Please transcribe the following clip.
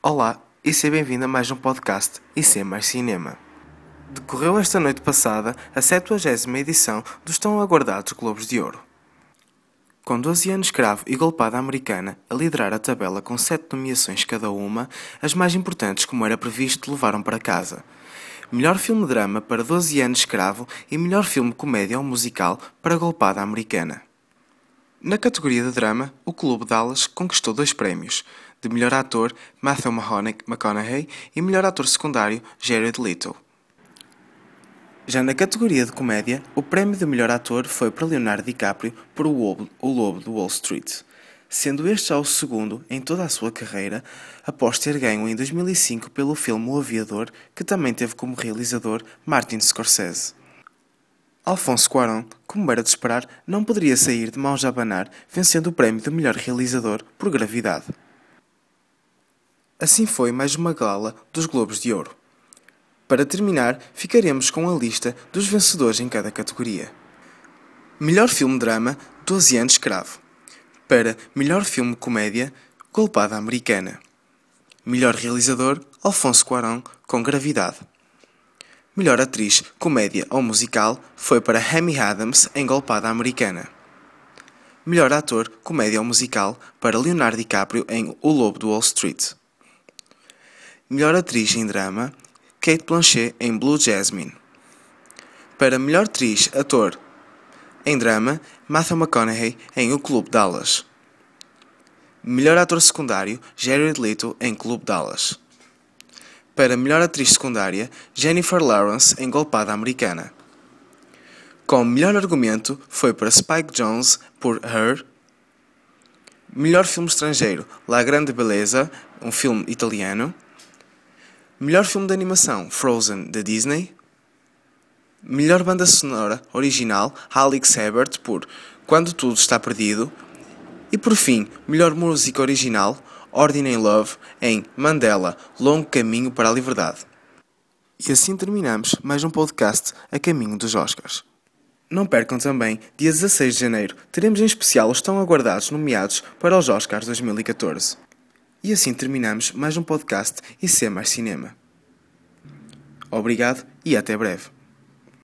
Olá e seja bem-vindo a mais um podcast é Mais Cinema. Decorreu esta noite passada a 70 edição dos tão aguardados Globos de Ouro. Com 12 anos escravo e golpada americana a liderar a tabela com 7 nomeações cada uma, as mais importantes, como era previsto, levaram para casa. Melhor filme drama para 12 anos escravo e melhor filme comédia ou musical para golpada americana. Na categoria de drama, o Clube Dallas conquistou dois prémios, de melhor ator Matthew McConaughey e melhor ator secundário Jared Leto. Já na categoria de comédia, o prémio de melhor ator foi para Leonardo DiCaprio por O Lobo, o Lobo Wall Street, sendo este já o segundo em toda a sua carreira, após ter ganho em 2005 pelo filme O Aviador, que também teve como realizador Martin Scorsese. Alfonso Cuarón, como era de esperar, não poderia sair de mãos a abanar, vencendo o prémio de melhor realizador por gravidade. Assim foi mais uma gala dos Globos de Ouro. Para terminar, ficaremos com a lista dos vencedores em cada categoria. Melhor filme drama, 12 anos escravo. Para melhor filme comédia, Golpada Americana. Melhor realizador, Alfonso Cuarón, com Gravidade. Melhor atriz, comédia ou musical, foi para Amy Adams em Golpada Americana. Melhor ator, comédia ou musical, para Leonardo DiCaprio em O Lobo do Wall Street. Melhor atriz em drama, Kate Blanchett em Blue Jasmine. Para melhor atriz, ator em drama, Matthew McConaughey em O Clube Dallas. Melhor ator secundário, Jared Leto em Clube Dallas. Para melhor atriz secundária, Jennifer Lawrence em Golpada Americana. Com melhor argumento foi para Spike Jones por Her. Melhor filme estrangeiro, La Grande Beleza, um filme italiano. Melhor filme de animação Frozen da Disney. Melhor banda sonora original Alex Hebert por Quando Tudo Está Perdido. E por fim, melhor música original Ordinary Love em Mandela Longo Caminho para a Liberdade. E assim terminamos mais um podcast a caminho dos Oscars. Não percam também, dia 16 de janeiro, teremos em especial os tão aguardados nomeados para os Oscars 2014. E assim terminamos mais um podcast e ser mais cinema. Obrigado e até breve.